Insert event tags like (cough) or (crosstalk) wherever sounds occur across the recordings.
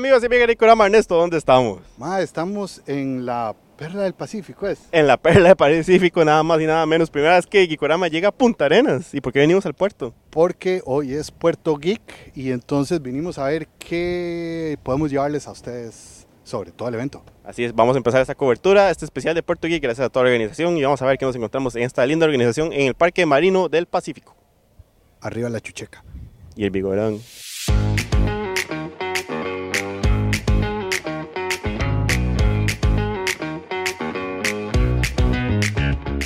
amigos y amigas de Ernesto, ¿dónde estamos? Ma, estamos en la Perla del Pacífico, ¿es? En la Perla del Pacífico, nada más y nada menos. Primera vez que Gikorama llega a Punta Arenas. ¿Y por qué venimos al puerto? Porque hoy es Puerto Geek y entonces vinimos a ver qué podemos llevarles a ustedes sobre todo el evento. Así es, vamos a empezar esta cobertura, este especial de Puerto Geek, gracias a toda la organización y vamos a ver qué nos encontramos en esta linda organización en el Parque Marino del Pacífico. Arriba la chucheca. Y el vigorón.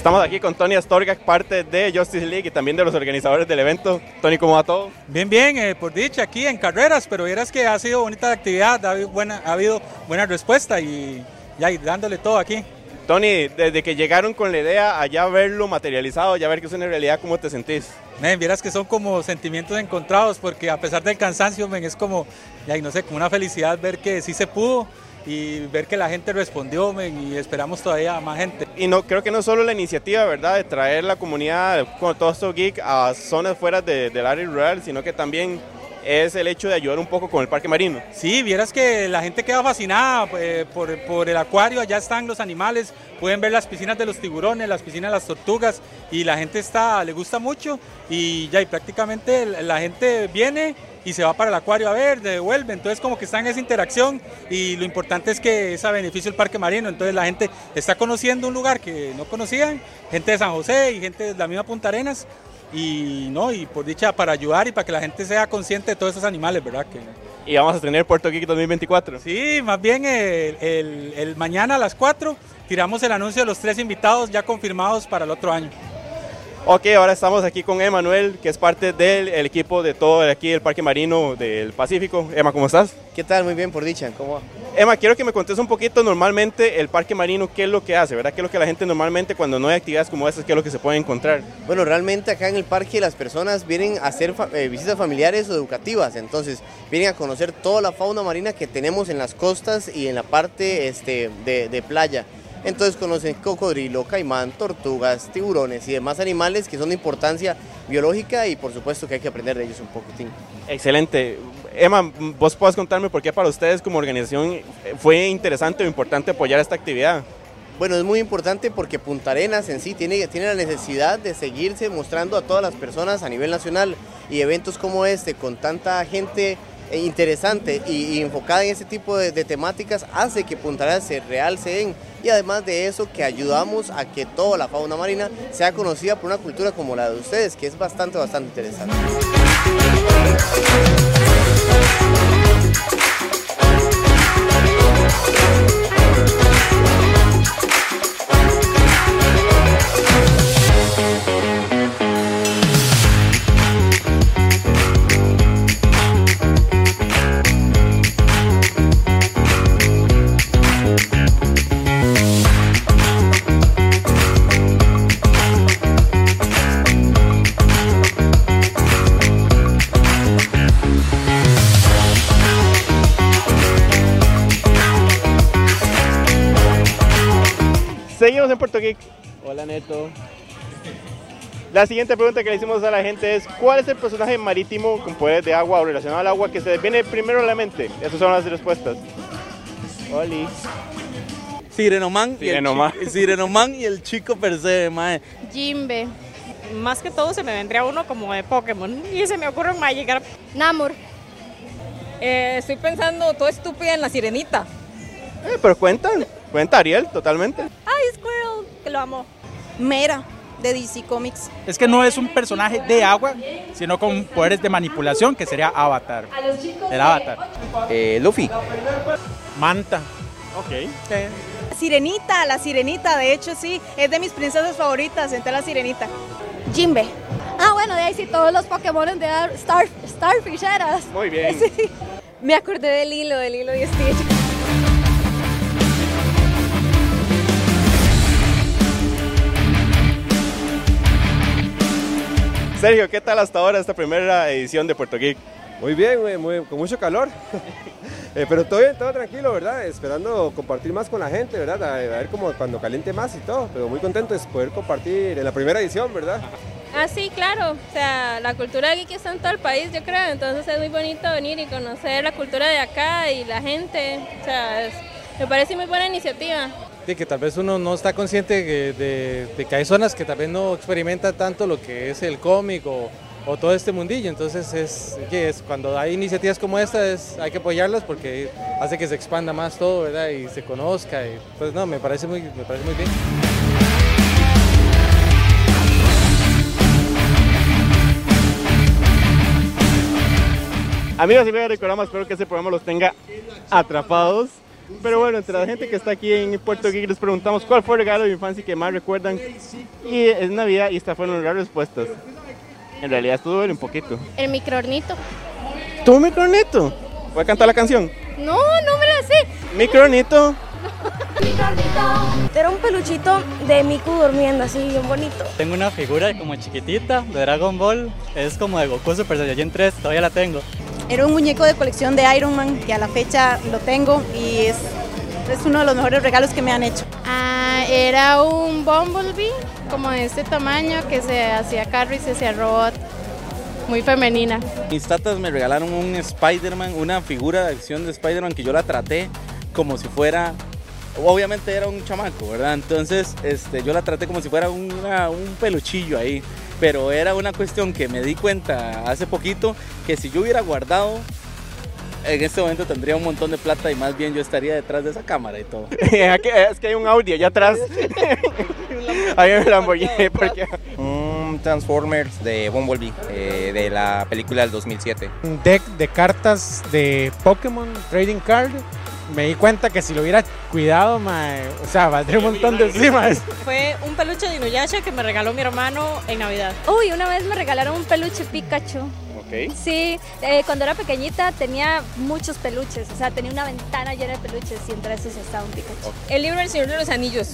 Estamos aquí con Tony Astorga, parte de Justice League y también de los organizadores del evento. Tony, ¿cómo va todo? Bien, bien, eh, por dicha, aquí en carreras, pero verás que ha sido bonita la actividad, ha habido buena, ha habido buena respuesta y ya y dándole todo aquí. Tony, desde que llegaron con la idea a ya verlo materializado, ya ver que es una realidad, ¿cómo te sentís? Men, vieras que son como sentimientos encontrados, porque a pesar del cansancio, men, es como, ya, y no sé, como una felicidad ver que sí se pudo y ver que la gente respondió men, y esperamos todavía más gente. Y no creo que no solo la iniciativa, ¿verdad?, de traer la comunidad con todo esto geek a zonas fuera de- del área rural, sino que también es el hecho de ayudar un poco con el parque marino. Sí, vieras que la gente queda fascinada eh, por, por el acuario, allá están los animales, pueden ver las piscinas de los tiburones, las piscinas de las tortugas y la gente está, le gusta mucho y ya y prácticamente la gente viene y se va para el acuario a ver, devuelve, entonces como que está en esa interacción y lo importante es que es a beneficio del parque marino, entonces la gente está conociendo un lugar que no conocían, gente de San José y gente de la misma Punta Arenas y no, y por dicha para ayudar y para que la gente sea consciente de todos esos animales, ¿verdad? Que, Y vamos a tener Puerto Geek 2024. Sí, más bien el, el- el mañana a las 4 tiramos el anuncio de los tres invitados ya confirmados para el otro año. Ok, ahora estamos aquí con Emanuel, que es parte del el equipo de todo aquí el Parque Marino del Pacífico. Emma, ¿cómo estás? ¿Qué tal? Muy bien, por dicha. ¿Cómo va? Emma, quiero que me contes un poquito normalmente el Parque Marino, qué es lo que hace, ¿verdad? ¿Qué es lo que la gente normalmente cuando no hay actividades como estas, qué es lo que se puede encontrar? Bueno, realmente acá en el parque las personas vienen a hacer fa- eh, visitas familiares o educativas, entonces vienen a conocer toda la fauna marina que tenemos en las costas y en la parte este, de, de playa. Entonces conocen cocodrilo, caimán, tortugas, tiburones y demás animales que son de importancia biológica y por supuesto que hay que aprender de ellos un poquitín. Excelente. Emma, vos podés contarme por qué para ustedes como organización fue interesante o importante apoyar esta actividad. Bueno, es muy importante porque Punta Arenas en sí tiene, tiene la necesidad de seguirse mostrando a todas las personas a nivel nacional y eventos como este con tanta gente interesante y, y enfocada en ese tipo de, temáticas hace que Punta se realcen y además de eso que ayudamos a que toda la fauna marina sea conocida por una cultura como la de ustedes que es bastante, bastante interesante. En Puerto Geek. Hola Neto. La siguiente pregunta que le hicimos a la gente es ¿cuál es el personaje marítimo con poderes de agua o relacionado al agua que se viene primero a la mente? Esas son las respuestas. Oli. Sirenoman, Sirenoman. Y el, chi- Sirenoman y el chico Percebe, mae. Jimbe. Más que todo se me vendría uno como de Pokémon. Y se me ocurre un Magikarp. Namor. Eh, estoy pensando todo estúpida en la sirenita. Eh, pero cuentan, cuenta Ariel totalmente. Ay, Squirrel, que lo amo. Mera, de DC Comics. Es que no es un personaje de agua, sino con poderes de manipulación, que sería Avatar. El Avatar. Eh, Luffy. Manta. Ok. Sirenita, la sirenita, de hecho sí, es de mis princesas favoritas, entre la sirenita. Jimbe. Ah, bueno, de ahí sí, todos los Pokémon de Star, Starfish eras. Muy bien. (laughs) Sí. Me acordé del hilo, del hilo de Stitch. Sergio, ¿qué tal hasta ahora esta primera edición de Puerto Geek? Muy bien, muy- con mucho calor. (laughs) Eh, pero todo bien, todo tranquilo, ¿verdad? Esperando compartir más con la gente, ¿verdad? A, a ver cómo cuando caliente más y todo. Pero muy contento de poder compartir en la primera edición, ¿verdad? Ah, sí, claro. O sea, la cultura geek está en todo el país, yo creo. Entonces es muy bonito venir y conocer la cultura de acá y la gente. O sea, es- me parece muy buena iniciativa. Que tal vez uno no está consciente de, que hay zonas que tal vez no experimentan tanto lo que es el cómic o, todo este mundillo. Entonces es, es cuando hay iniciativas como esta es, hay que apoyarlas porque hace que se expanda más todo, ¿verdad? Y se conozca. Y, pues no, me parece muy, me parece muy bien. Amigos y amigas del programa, espero que ese programa los tenga atrapados. Pero bueno, entre la gente que está aquí en Puerto Geek les preguntamos cuál fue el regalo de infancia que más recuerdan. Y es Navidad y estas fueron las respuestas. En realidad estuvo un poquito. El microornito. ¿Tu micronito? ¿Voy a cantar la canción? No, no me la sé. Micronito. Era un peluchito de Miku durmiendo así, bien bonito. Tengo una figura como chiquitita de Dragon Ball, es como de Goku Super Saiyajin 3, todavía la tengo. Era un muñeco de colección de Iron Man que a la fecha lo tengo y es, es uno de los mejores regalos que me han hecho. Ah, era un Bumblebee, como de este tamaño, que se hacía carro y se hacía robot. Muy femenina. Mis tatas me regalaron un Spider-Man, una figura de acción de Spider-Man que yo la traté como si fuera, obviamente era un chamaco, ¿verdad? Entonces este, yo la traté como si fuera una- un peluchillo ahí, pero era una cuestión que me di cuenta hace poquito que si yo hubiera guardado, en este momento tendría un montón de plata y más bien yo estaría detrás de esa cámara y todo. (laughs) es que hay un Audi allá atrás. (laughs) (laughs) hay un Lamborghini. Porque... Un Transformers de Bumblebee, eh, de la película del 2007. Un deck de cartas de Pokémon Trading Card. Me di cuenta que si lo hubiera cuidado, mae, o sea, valdría un montón de encima. (laughs) Fue un peluche de Inuyasha que me regaló mi hermano en Navidad. Uy, una vez me regalaron un peluche Pikachu. Ok. Sí, eh, cuando era pequeñita tenía muchos peluches, o sea, tenía una ventana llena de peluches y entre esos estaba un Pikachu. El libro del Señor de los Anillos.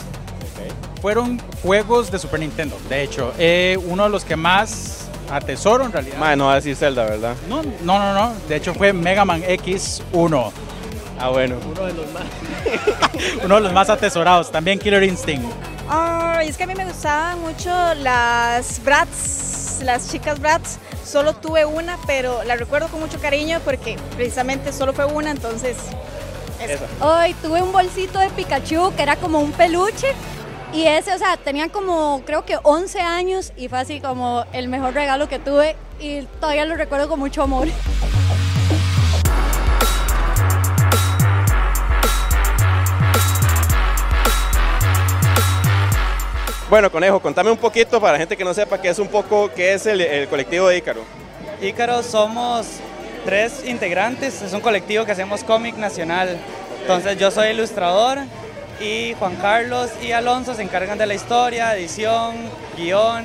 Fueron juegos de Super Nintendo, de hecho. eh, uno de los que más atesoro en realidad. Mae, no va a decir Zelda, ¿verdad? No, no, no, no. De hecho fue Mega Man X1. Ah, bueno. Uno de los más. (laughs) Uno de los más atesorados. También Killer Instinct. Ay, es que a mí me gustaban mucho las Bratz, las chicas Bratz. Solo tuve una, pero la recuerdo con mucho cariño porque precisamente solo fue una, entonces... eso. Hoy tuve un bolsito de Pikachu que era como un peluche y ese, o sea, tenía como creo que 11 años y fue así como el mejor regalo que tuve y todavía lo recuerdo con mucho amor. Bueno, Conejo, contame un poquito para la gente que no sepa qué es un poco, qué es el, el colectivo de Ícaro. Ícaro somos tres integrantes, es un colectivo que hacemos cómic nacional. Entonces yo soy ilustrador y Juan Carlos y Alonso se encargan de la historia, edición, guion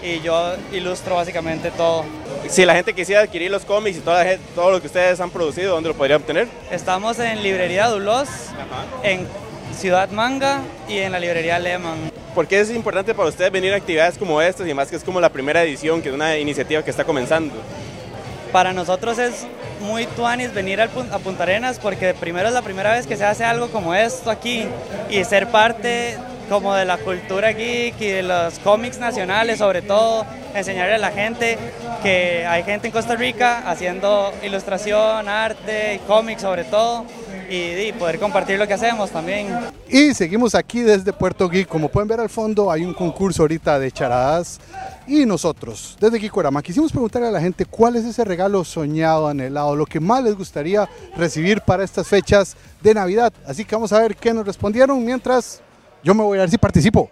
y yo ilustro básicamente todo. Si la gente quisiera adquirir los cómics y toda la todo lo que ustedes han producido, ¿dónde lo podría obtener? Estamos en Librería Dulos, en Ciudad Manga y en la Librería Lehman. ¿Por qué es importante para ustedes venir a actividades como estas y más que es como la primera edición, que es una iniciativa que está comenzando? Para nosotros es muy tuanis venir a Punta Arenas porque primero es la primera vez que se hace algo como esto aquí y ser parte como de la cultura geek y de los cómics nacionales sobre todo, enseñarle a la gente que hay gente en Costa Rica haciendo ilustración, arte, cómics sobre todo y, y poder compartir lo que hacemos también. Y seguimos aquí desde Puerto Geek. Como pueden ver al fondo, hay un concurso ahorita de charadas. Y nosotros, desde Geekorama, quisimos preguntarle a la gente cuál es ese regalo soñado, anhelado, lo que más les gustaría recibir para estas fechas de Navidad. Así que vamos a ver qué nos respondieron mientras yo me voy a ver si participo.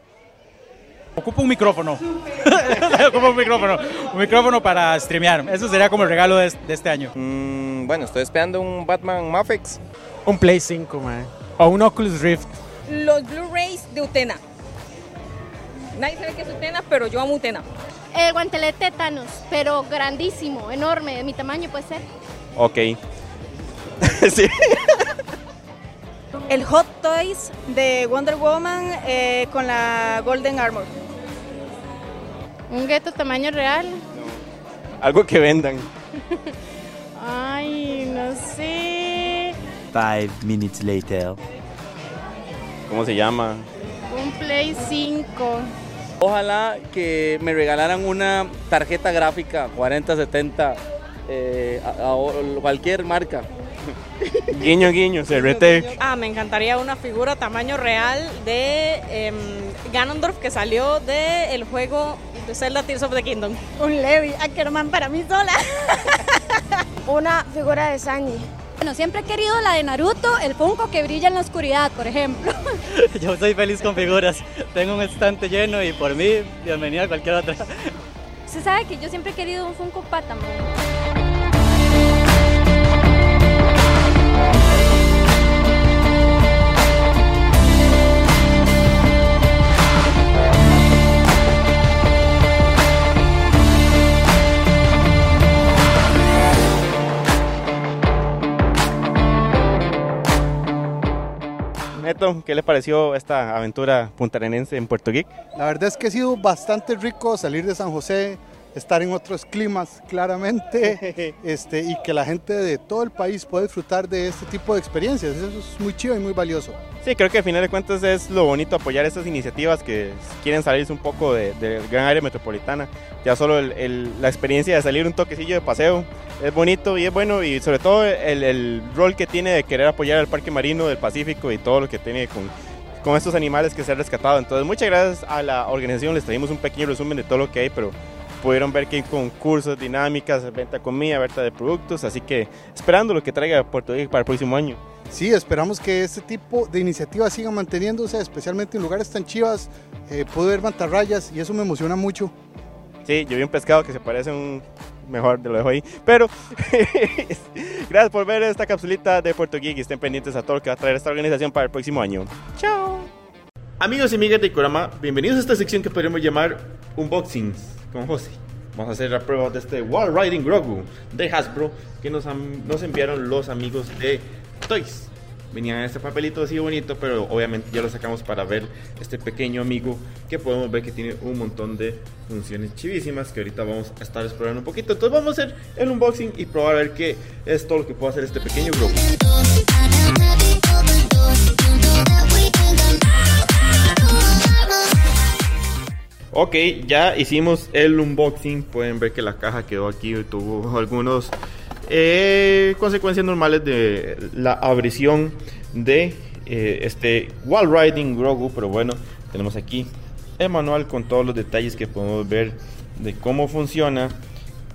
Ocupo un micrófono. (laughs) Ocupo un micrófono. Un micrófono para streamear. Eso sería como el regalo de, de este año. Mm, bueno, estoy esperando un Batman Mafex. Un Play 5, mae. O un Oculus Rift. Los Blu-rays de Utena. Nadie sabe qué es Utena, pero yo amo Utena. El guantelete Thanos, pero grandísimo, enorme, de mi tamaño puede ser. Ok. (laughs) sí. El Hot Toys de Wonder Woman eh, con la Golden Armor. Un gueto tamaño real. Algo que vendan. (laughs) Ay, no sé. Five minutes later. ¿Cómo se llama? Un Play 5. Ojalá que me regalaran una tarjeta gráfica 4070 eh, a, a cualquier marca. (laughs) Guiño, guiño, CRT. Ah, me encantaría una figura tamaño real de em, Ganondorf que salió del juego de Zelda Tears of the Kingdom. Un Levi Ackerman para mí sola. (laughs) Una figura de Sanji. Bueno, siempre he querido la de Naruto, el Funko que brilla en la oscuridad, por ejemplo. (laughs) Yo soy feliz con figuras. Tengo un estante lleno y por mí, bienvenida a cualquier otra. Se sabe que yo siempre he querido un Funko Pataman. ¿Qué les pareció esta aventura puntarenense en Puerto Geek? La verdad es que ha sido bastante rico salir de San José, estar en otros climas claramente (laughs) este, y que la gente de todo el país pueda disfrutar de este tipo de experiencias. Eso es muy chido y muy valioso. Sí, creo que al final de cuentas es lo bonito apoyar estas iniciativas que quieren salirse un poco del de, gran área metropolitana. Ya solo el, el, la experiencia de salir un toquecillo de paseo es bonito y es bueno y sobre todo el, el, rol que tiene de querer apoyar al Parque Marino del Pacífico y todo lo que tiene con, con estos animales que se han rescatado. Entonces muchas gracias a la organización, les traímos un pequeño resumen de todo lo que hay, pero pudieron ver que hay concursos, dinámicas, venta de comida, venta de productos, así que esperando lo que traiga Puerto Rico para el próximo año. Sí, esperamos que este tipo de iniciativas sigan manteniéndose, especialmente en lugares tan chivas. Eh, puedo ver mantarrayas y eso me emociona mucho. Sí, yo vi un pescado que se parece a un mejor, te lo dejo ahí. Pero (laughs) gracias por ver esta capsulita de Puerto Geek y estén pendientes a todo lo que va a traer esta organización para el próximo año. Chao. Amigos y amigas de Ikorama, bienvenidos a esta sección que podríamos llamar Unboxings con José. Vamos a hacer la prueba de este Wall Riding Grogu de Hasbro que nos, nos enviaron los amigos de Toys. Venía en este papelito así bonito, pero obviamente ya lo sacamos para ver este pequeño amigo que podemos ver que tiene un montón de funciones chivísimas que ahorita vamos a estar explorando un poquito. Entonces vamos a hacer el unboxing y probar a ver qué es todo lo que puede hacer este pequeño Grogu. Ok, ya hicimos el unboxing. Pueden ver que la caja quedó aquí. Tuvo algunos eh, consecuencias normales de la abrición de eh, este Wall Riding Grogu. Pero bueno, tenemos aquí el manual con todos los detalles que podemos ver de cómo funciona.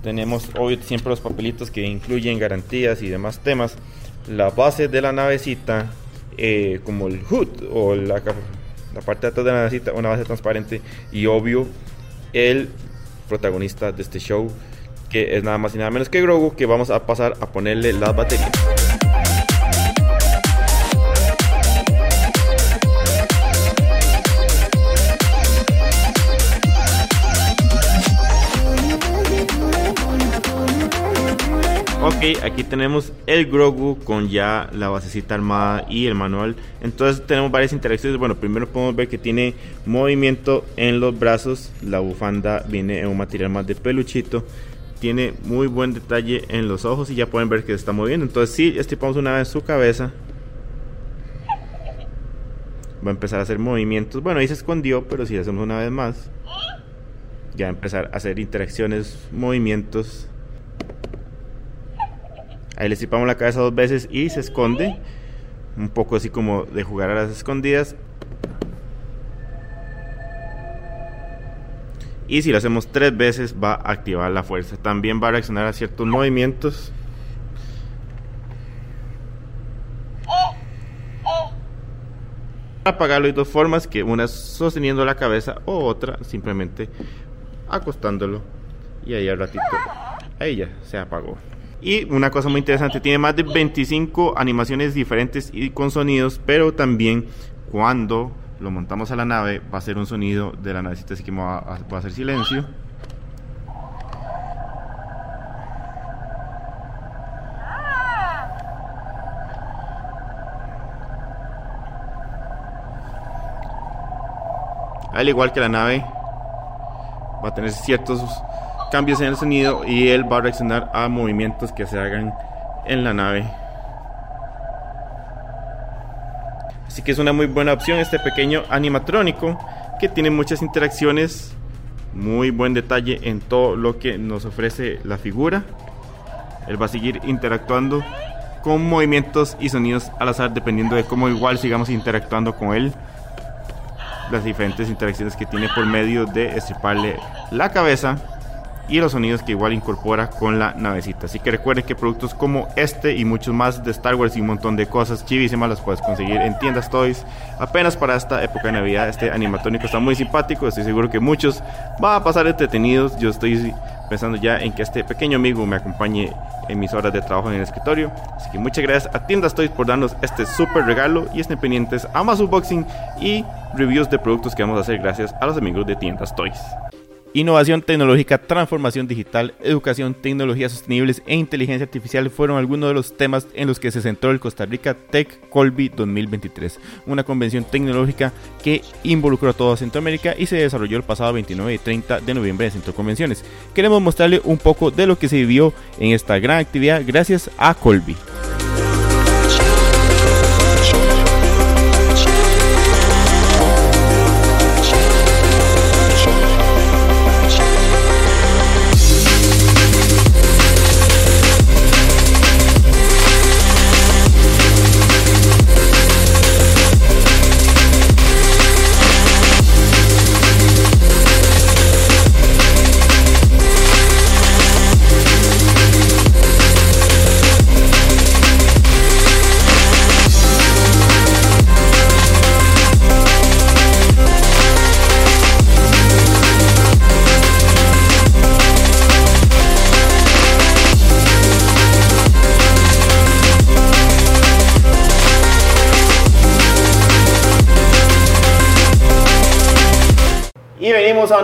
Tenemos hoy siempre los papelitos que incluyen garantías y demás temas. La base de la navecita, eh, como el hood o la la parte de atrás de la navecita, una base transparente y obvio el protagonista de este show, que es nada más y nada menos que Grogu, que vamos a pasar a ponerle las baterías. Ok, aquí tenemos el Grogu con ya la basecita armada y el manual. Entonces tenemos varias interacciones. Bueno, primero podemos ver que tiene movimiento en los brazos. La bufanda viene en un material más de peluchito. Tiene muy buen detalle en los ojos y ya pueden ver que se está moviendo. Entonces si estipamos una vez su cabeza. Va a empezar a hacer movimientos. Bueno, ahí se escondió, pero si hacemos una vez más. Ya va a empezar a hacer interacciones, movimientos Ahí le cipamos la cabeza dos veces y se esconde. Un poco así como de jugar a las escondidas. Y si lo hacemos tres veces va a activar la fuerza. También va a reaccionar a ciertos movimientos. Apagarlo de dos formas, que una sosteniendo la cabeza o otra simplemente acostándolo. Y ahí al ratito, ahí ya se apagó. Y una cosa muy interesante, tiene más de 25 animaciones diferentes y con sonidos, pero también cuando lo montamos a la nave va a ser un sonido de la navecita, así que va a, va a hacer silencio. Al igual que la nave va a tener ciertos cambios en el sonido y él va a reaccionar a movimientos que se hagan en la nave. Así que es una muy buena opción este pequeño animatrónico que tiene muchas interacciones, muy buen detalle en todo lo que nos ofrece la figura. Él va a seguir interactuando con movimientos y sonidos al azar dependiendo de cómo igual sigamos interactuando con él. Las diferentes interacciones que tiene por medio de estriparle la cabeza y los sonidos que igual incorpora con la navecita. Así que recuerden que productos como este y muchos más de Star Wars y un montón de cosas chivísimas las puedes conseguir en tiendas Toys apenas para esta época de Navidad. Este animatónico está muy simpático, estoy seguro que muchos van a pasar entretenidos. Yo estoy pensando ya en que este pequeño amigo me acompañe en mis horas de trabajo en el escritorio. Así que muchas gracias a Tiendas Toys por darnos este súper regalo y estén pendientes a más unboxing y reviews de productos que vamos a hacer gracias a los amigos de Tiendas Toys. Innovación tecnológica, transformación digital, educación, tecnologías sostenibles e inteligencia artificial fueron algunos de los temas en los que se centró el Costa Rica Tech Colby 2023, una convención tecnológica que involucró a toda Centroamérica y se desarrolló el pasado 29 y 30 de noviembre en Centro Convenciones. Queremos mostrarle un poco de lo que se vivió en esta gran actividad gracias a Colby.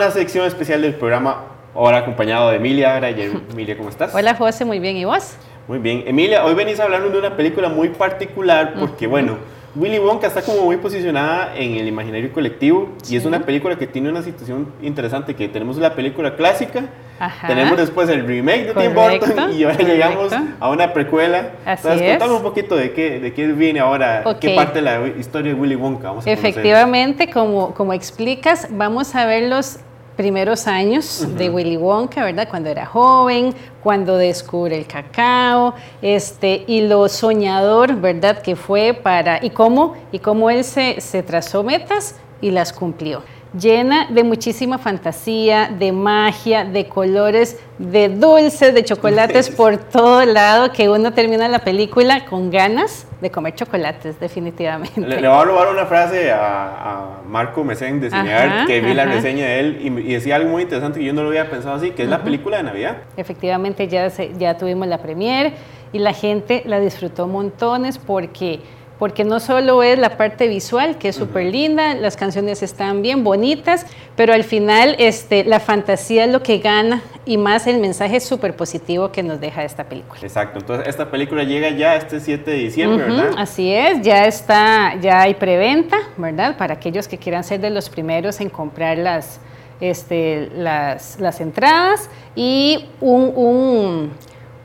Venimos a una sección especial del programa, ahora acompañado de Emilia. Ahora, (laughs) Emilia, ¿cómo estás? Hola José, muy bien, ¿y vos? Muy bien. Emilia, hoy venís a hablarnos de una película muy particular porque, bueno, Willy Wonka está como muy posicionada en el imaginario colectivo y es una película que tiene una situación interesante, que tenemos la película clásica, Ajá. tenemos después el remake de Tim Burton (laughs) y ahora correcto. llegamos a una precuela. Así Entonces, es. contame un poquito de qué, de qué viene ahora, qué Ok. parte de la historia de Willy Wonka vamos a. Efectivamente, como, como explicas, vamos a ver los primeros años de Willy Wonka, ¿verdad? Cuando era joven, cuando descubre el cacao, este, y lo soñador, ¿verdad? Que fue para, y cómo, y cómo él se, se trazó metas y las cumplió. Llena de muchísima fantasía, de magia, de colores, de dulces, de chocolates por todo lado, que uno termina la película con ganas de comer chocolates, definitivamente. Le, le voy a robar una frase a, a Marco Mesen de Cineart, Ajá, que vi la reseña de él y, y decía algo muy interesante que yo no lo había pensado así, que es la película de Navidad. Efectivamente, ya, se- ya tuvimos la premier y la gente la disfrutó montones porque, porque no solo es la parte visual, que es súper linda, las canciones están bien bonitas, pero al final este, la fantasía es lo que gana y más el mensaje súper positivo que nos deja esta película. Exacto, entonces esta película llega ya este 7 de diciembre, ¿verdad? Así es, ya está, ya hay preventa, ¿verdad? Para aquellos que quieran ser de los primeros en comprar las, este, las, las entradas y un, un,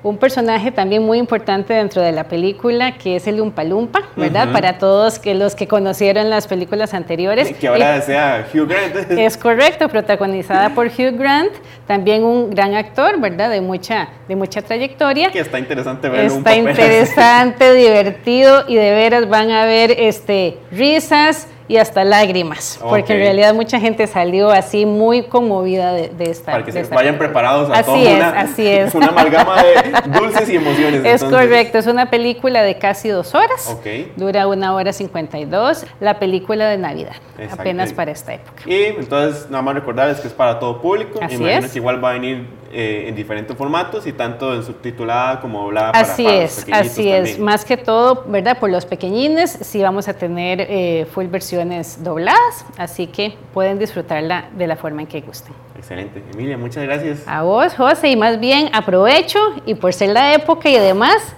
un personaje también muy importante dentro de la película que es el Umpa Lumpa, ¿verdad? Para todos que los que conocieron las películas anteriores. Que ahora Eh, sea Hugh Grant. (laughs) es correcto, protagonizada por Hugh Grant, también un gran actor, ¿verdad? De mucha, de mucha trayectoria. que está interesante un Está papel así. interesante, (laughs) divertido y de veras van a ver este, risas y hasta lágrimas, porque en realidad mucha gente salió así muy conmovida de, de esta. Para que se vayan película. preparados a Así toda es, una, así es. (laughs) una amalgama de (laughs) dulces y emociones. Es entonces. correcto, es una película de casi dos horas, Ok. dura una hora 52, la película de Navidad, apenas para esta época. Y entonces nada más recordarles que es para todo público. Así imagino es. que igual va a venir eh, en diferentes formatos y tanto en subtitulada como doblada Así para es, así es. Más que todo, ¿verdad? Por los pequeñines, sí vamos a tener eh, full versiones dobladas, así que pueden disfrutarla de la forma en que gusten. Excelente. Emilia, muchas gracias. A vos, José, y más bien aprovecho y por ser la época y demás,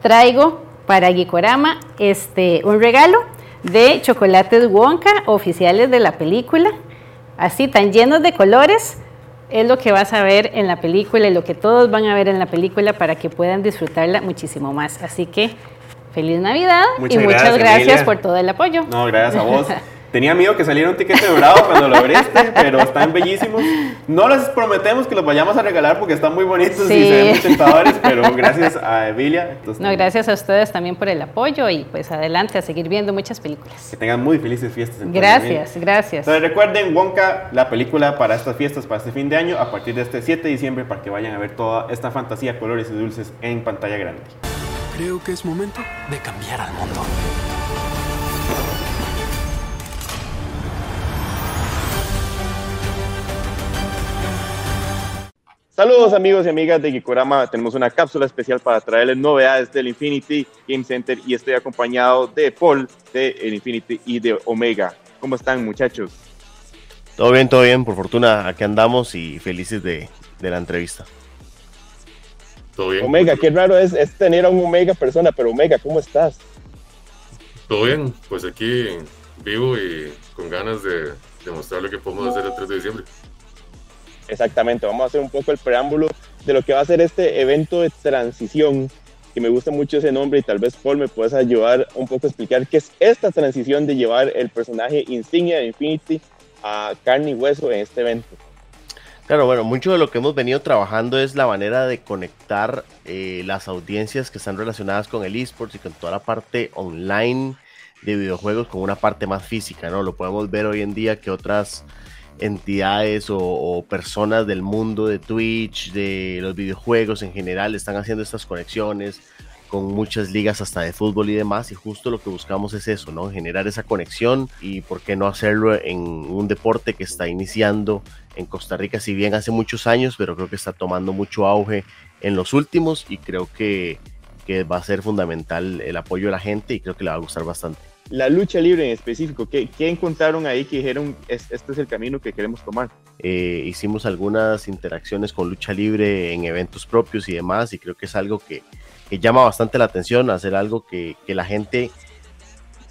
traigo para Gikorama este, un regalo de chocolates Wonka oficiales de la película, así tan llenos de colores. Es lo que vas a ver en la película y lo que todos van a ver en la película para que puedan disfrutarla muchísimo más. Así que feliz Navidad Muchas y muchas gracias, gracias Emilia. por todo el apoyo. No, gracias a vos. (laughs) Tenía miedo que saliera un tiquete dorado cuando lo abriste, (laughs) pero están bellísimos. No les prometemos que los vayamos a regalar porque están muy bonitos y se ven muy tentadores, pero (laughs) gracias a Emilia. entonces, No, gracias a ustedes también por el apoyo y pues adelante a seguir viendo muchas películas. Que tengan muy felices fiestas. entonces, Gracias, Emilia. gracias. Entonces recuerden Wonka, la película para estas fiestas, para este fin de año, a partir de este 7 de diciembre, para que vayan a ver toda esta fantasía, colores y dulces en pantalla grande. Creo que es momento de cambiar al mundo. Saludos amigos y amigas de Gikorama, tenemos una cápsula especial para traerles novedades del Infinity Game Center y estoy acompañado de Paul de el Infinity y de Omega. ¿Cómo están muchachos? Todo bien, todo bien, por fortuna aquí andamos y felices de, de la entrevista. Todo bien. Omega, qué raro es, es tener a un Omega persona, pero Omega, ¿cómo estás? Todo bien, pues aquí vivo y con ganas de demostrar lo que podemos hacer el 3 de diciembre. Exactamente, vamos a hacer un poco el preámbulo de lo que va a ser este evento de transición, que me gusta mucho ese nombre y tal vez Paul me puedas ayudar un poco a explicar qué es esta transición de llevar el personaje insignia de Infinity a carne y hueso en este evento. Claro, bueno, mucho de lo que hemos venido trabajando es la manera de conectar eh, las audiencias que están relacionadas con el esports y con toda la parte online de videojuegos con una parte más física, ¿no? Lo podemos ver hoy en día que otras entidades o, o personas del mundo de Twitch, de los videojuegos en general, están haciendo estas conexiones con muchas ligas hasta de fútbol y demás y justo lo que buscamos es eso, ¿no? Generar esa conexión y por qué no hacerlo en un deporte que está iniciando en Costa Rica, si bien hace muchos años, pero creo que está tomando mucho auge en los últimos y creo que, que va a ser fundamental el apoyo de la gente y creo que le va a gustar bastante. La lucha libre en específico, ¿qué, qué encontraron ahí que dijeron "Es- este es el camino que queremos tomar? Eh, hicimos algunas interacciones con lucha libre en eventos propios y demás y creo que es algo que, que llama bastante la atención, hacer algo que, que la gente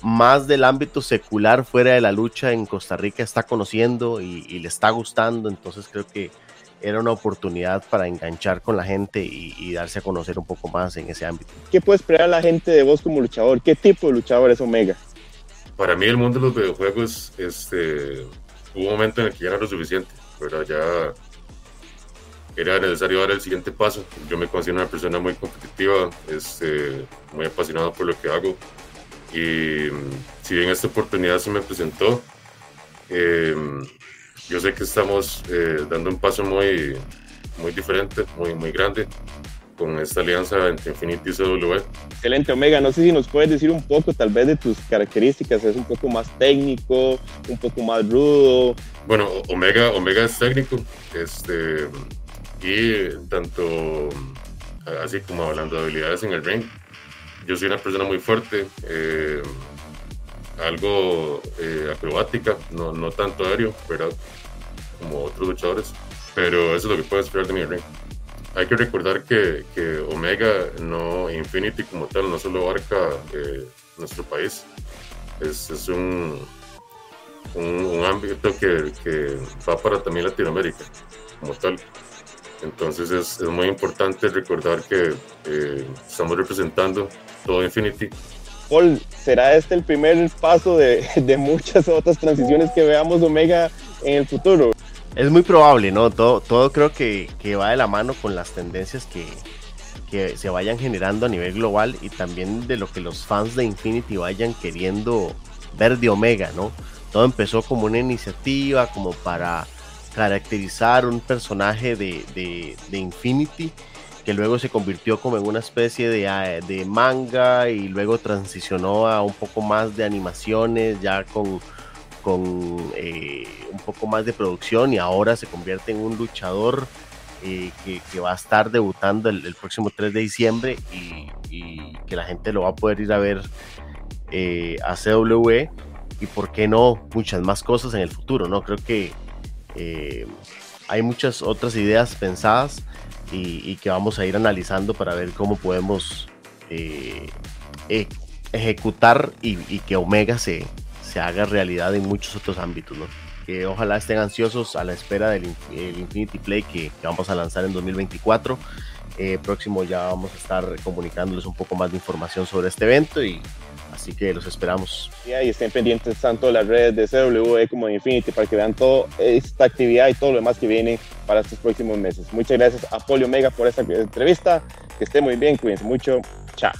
más del ámbito secular fuera de la lucha en Costa Rica está conociendo y, y le está gustando, entonces creo que era una oportunidad para enganchar con la gente y, y darse a conocer un poco más en ese ámbito. ¿Qué puede esperar la gente de vos como luchador? ¿Qué tipo de luchador es Omega? Para mí el mundo de los videojuegos, este, hubo un momento en el que ya no era lo suficiente, ¿verdad? Ya era necesario dar el siguiente paso. Yo me considero una persona muy competitiva, este, muy apasionado por lo que hago. Y mm, si bien esta oportunidad se me presentó, eh, yo sé que estamos eh, dando un paso muy, muy diferente, muy, muy grande con esta alianza entre Infinity y CW. Excelente, Omega. No sé si nos puedes decir un poco, tal vez, de tus características. ¿Es un poco más técnico, un poco más rudo? Bueno, Omega, Omega es técnico, este, tanto así como hablando de habilidades en el ring, yo soy una persona muy fuerte, eh, algo eh, acrobática, no, no tanto aéreo, ¿verdad? Como otros luchadores, pero eso es lo que puedes esperar de mi ring. Hay que recordar que, que Omega, no Infinity como tal, no solo abarca eh, nuestro país, es, es un, un, un ámbito que, que va para también Latinoamérica como tal. Entonces es, es muy importante recordar que eh, estamos representando todo Infinity. Paul, ¿será este el primer paso de, de muchas otras transiciones que veamos Omega en el futuro? Es muy probable, ¿no? Todo, todo creo que, que va de la mano con las tendencias que, que se vayan generando a nivel global y también de lo que los fans de Infinity vayan queriendo ver de Omega, ¿no? Todo empezó como una iniciativa, como para caracterizar un personaje de, de, Infinity que luego se convirtió como en una especie de, ah, de manga y luego transicionó a un poco más de animaciones, ya con, con eh, un poco más de producción y ahora se convierte en un luchador eh, que, va a estar debutando el, próximo 3 de diciembre y, y, que la gente lo va a poder ir a ver eh, a CW y por qué no muchas más cosas en el futuro, ¿no? Creo que eh, hay muchas otras ideas pensadas y, y, que vamos a ir analizando para ver cómo podemos eh, e ejecutar y, y, que Omega se, se haga realidad en muchos otros ámbitos, ¿no? Que ojalá estén ansiosos a la espera del el Infinity Play que, que, vamos a lanzar en 2024. Eh, próximo ya vamos a estar comunicándoles un poco más de información sobre este evento y Así que los esperamos. Y estén pendientes tanto de las redes de CWE como de Infinity para que vean toda esta actividad y todo lo demás que viene para estos próximos meses. Muchas gracias a Polio Omega por esta entrevista. Que esté muy bien, cuídense mucho. Chao.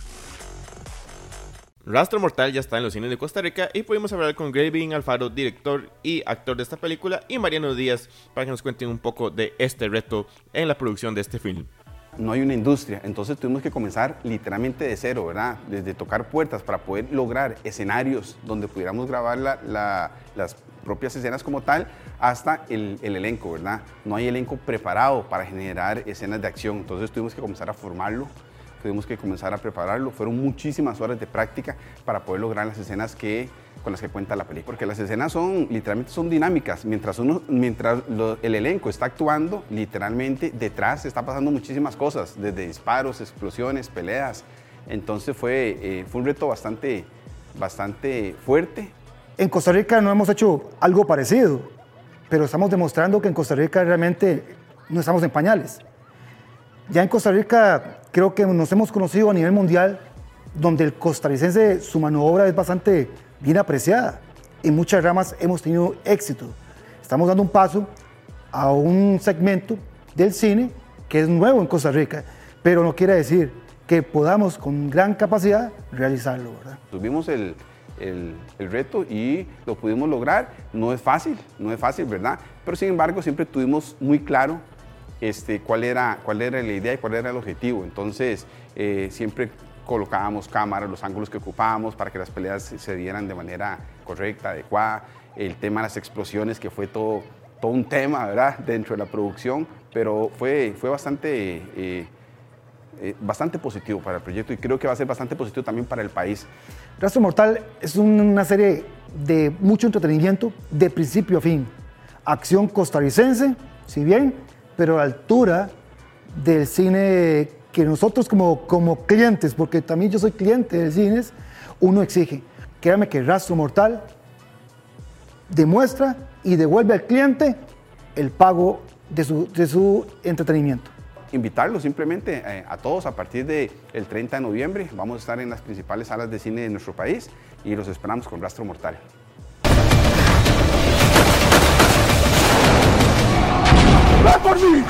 Rastro Mortal ya está en los cines de Costa Rica y pudimos hablar con Graving Alfaro, director y actor de esta película, y Mariano Díaz para que nos cuenten un poco de este reto en la producción de este film no hay una industria, entonces tuvimos que comenzar literalmente de cero, ¿verdad? Desde tocar puertas para poder lograr escenarios donde pudiéramos grabar las propias escenas como tal, hasta el, el, elenco, ¿verdad? No hay elenco preparado para generar escenas de acción, entonces tuvimos que comenzar a formarlo, tuvimos que comenzar a prepararlo, fueron muchísimas horas de práctica para poder lograr las escenas que con las que cuenta la película. Porque las escenas son, literalmente son dinámicas. Mientras, uno, mientras el elenco está actuando, literalmente detrás está pasando muchísimas cosas, desde disparos, explosiones, peleas. Entonces fue, eh, fue un reto bastante, bastante fuerte. En Costa Rica no hemos hecho algo parecido, pero estamos demostrando que en Costa Rica realmente no estamos en pañales. Ya en Costa Rica creo que nos hemos conocido a nivel mundial, donde el costarricense, su mano de obra es bastante bien apreciada. En muchas ramas hemos tenido éxito. Estamos dando un paso a un segmento del cine que es nuevo en Costa Rica, pero no quiere decir que podamos con gran capacidad realizarlo. ¿verdad? Tuvimos el, el, reto y lo pudimos lograr. No es fácil, no es fácil, ¿verdad? Pero sin embargo siempre tuvimos muy claro este, cuál, era, cuál era la idea y cuál era el objetivo. Entonces eh, siempre colocábamos cámaras, los ángulos que ocupábamos para que las peleas se dieran de manera correcta, adecuada. El tema de las explosiones, que fue todo, todo un tema, ¿verdad?, dentro de la producción, pero fue, fue bastante, eh, eh, bastante positivo para el proyecto y creo que va a ser bastante positivo también para el país. Rastro Mortal es una serie de mucho entretenimiento de principio a fin. Acción costarricense, si bien, pero a la altura del cine que nosotros como, como clientes, porque también yo soy cliente de cines, uno exige. Créame que Rastro Mortal demuestra y devuelve al cliente el pago de su, de su entretenimiento. Invitarlos simplemente eh, a todos a partir del 30 de noviembre. Vamos a estar en las principales salas de cine de nuestro país y los esperamos con Rastro Mortal. ¡Ven por mí!